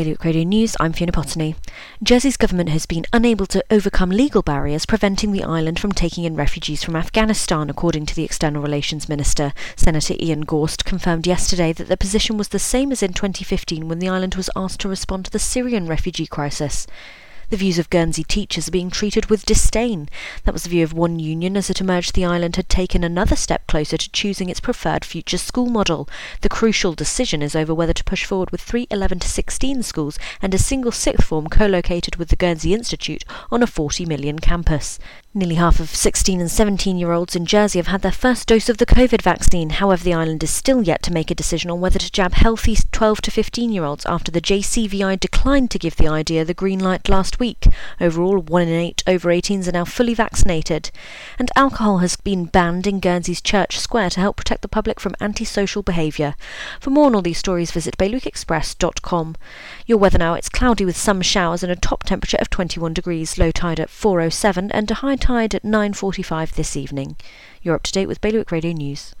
Radio News, I'm Fiona Potney. Jersey's government has been unable to overcome legal barriers preventing the island from taking in refugees from Afghanistan, according to the External Relations Minister. Senator Ian Gorst confirmed yesterday that the position was the same as in 2015 when the island was asked to respond to the Syrian refugee crisis. The views of Guernsey teachers are being treated with disdain. That was the view of one union as it emerged the island had taken another step closer to choosing its preferred future school model. The crucial decision is over whether to push forward with three 11 to 16 schools and a single sixth form co-located with the Guernsey Institute on a 40 million campus. Nearly half of 16 and 17 year olds in Jersey have had their first dose of the COVID vaccine. However, the island is still yet to make a decision on whether to jab healthy 12 to 15 year olds after the JCVI declined to give the idea the green light last week. Overall, 1 in 8 over 18s are now fully vaccinated. And alcohol has been banned in Guernsey's Church Square to help protect the public from antisocial behaviour. For more on all these stories, visit bailiwickexpress.com. Your weather now, it's cloudy with some showers and a top temperature of 21 degrees, low tide at 4.07 and a high tide at 9.45 this evening. You're up to date with Bailiwick Radio News.